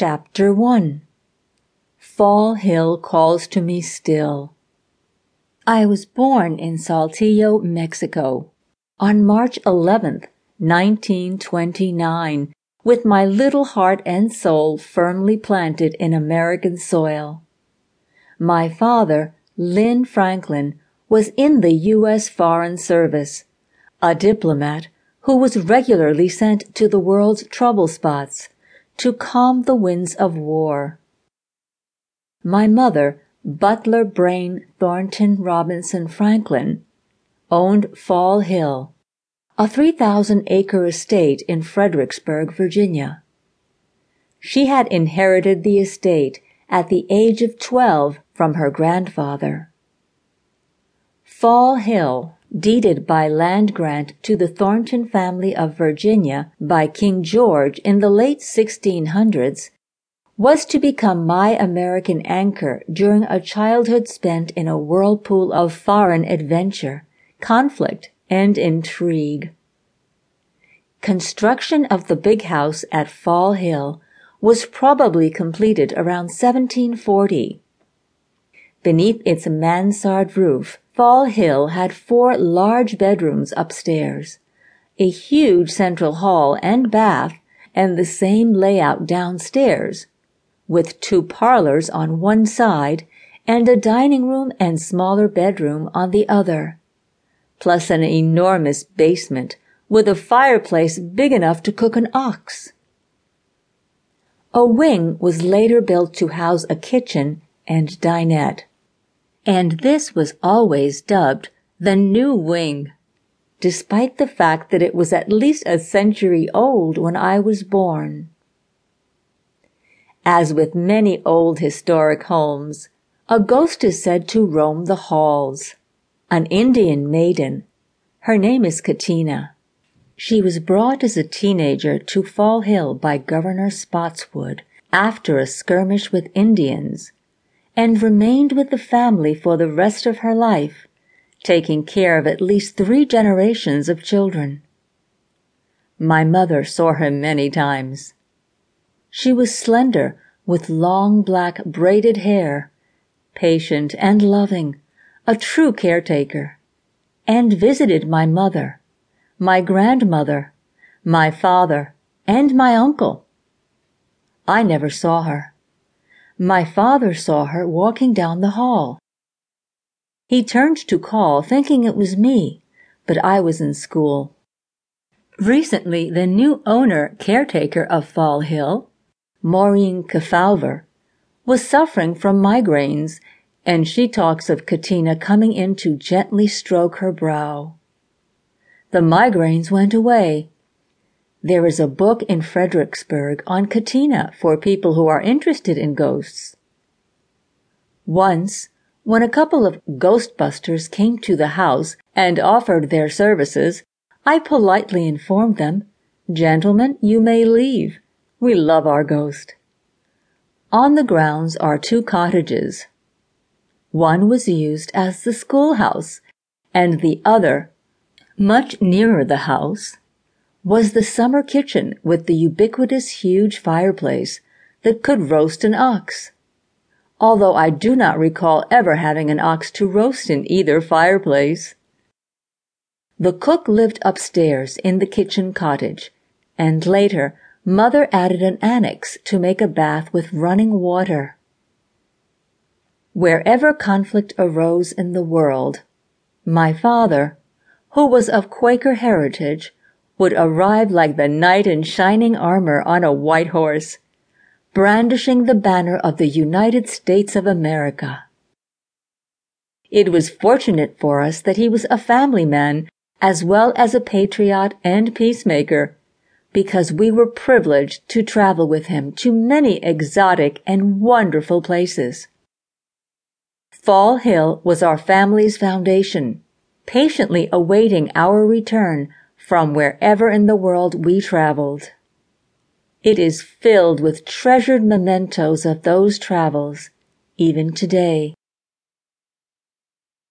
Chapter 1 Fall Hill Calls to Me Still. I was born in Saltillo, Mexico, on March 11th, 1929, with my little heart and soul firmly planted in American soil. My father, Lynn Franklin, was in the U.S. Foreign Service, a diplomat who was regularly sent to the world's trouble spots to calm the winds of war. My mother, Butler Brayne Thornton Robinson Franklin, owned Fall Hill, a 3,000 acre estate in Fredericksburg, Virginia. She had inherited the estate at the age of 12 from her grandfather. Fall Hill deeded by land grant to the Thornton family of Virginia by King George in the late 1600s, was to become my American anchor during a childhood spent in a whirlpool of foreign adventure, conflict, and intrigue. Construction of the big house at Fall Hill was probably completed around 1740. Beneath its mansard roof, Fall Hill had four large bedrooms upstairs, a huge central hall and bath, and the same layout downstairs, with two parlors on one side and a dining room and smaller bedroom on the other, plus an enormous basement with a fireplace big enough to cook an ox. A wing was later built to house a kitchen and dinette and this was always dubbed the New Wing, despite the fact that it was at least a century old when I was born. As with many old historic homes, a ghost is said to roam the halls. An Indian maiden. Her name is Katina. She was brought as a teenager to Fall Hill by Governor Spotswood after a skirmish with Indians and remained with the family for the rest of her life, taking care of at least three generations of children. My mother saw her many times. She was slender, with long black braided hair, patient and loving, a true caretaker, and visited my mother, my grandmother, my father, and my uncle. I never saw her. My father saw her walking down the hall. He turned to call, thinking it was me, but I was in school. Recently, the new owner caretaker of Fall Hill, Maureen Kefauver, was suffering from migraines, and she talks of Katina coming in to gently stroke her brow. The migraines went away, there is a book in Fredericksburg on Katina for people who are interested in ghosts. Once, when a couple of ghostbusters came to the house and offered their services, I politely informed them, Gentlemen, you may leave. We love our ghost. On the grounds are two cottages. One was used as the schoolhouse, and the other, much nearer the house, was the summer kitchen with the ubiquitous huge fireplace that could roast an ox. Although I do not recall ever having an ox to roast in either fireplace. The cook lived upstairs in the kitchen cottage, and later mother added an annex to make a bath with running water. Wherever conflict arose in the world, my father, who was of Quaker heritage, would arrive like the knight in shining armor on a white horse, brandishing the banner of the United States of America. It was fortunate for us that he was a family man as well as a patriot and peacemaker, because we were privileged to travel with him to many exotic and wonderful places. Fall Hill was our family's foundation, patiently awaiting our return from wherever in the world we traveled. It is filled with treasured mementos of those travels, even today.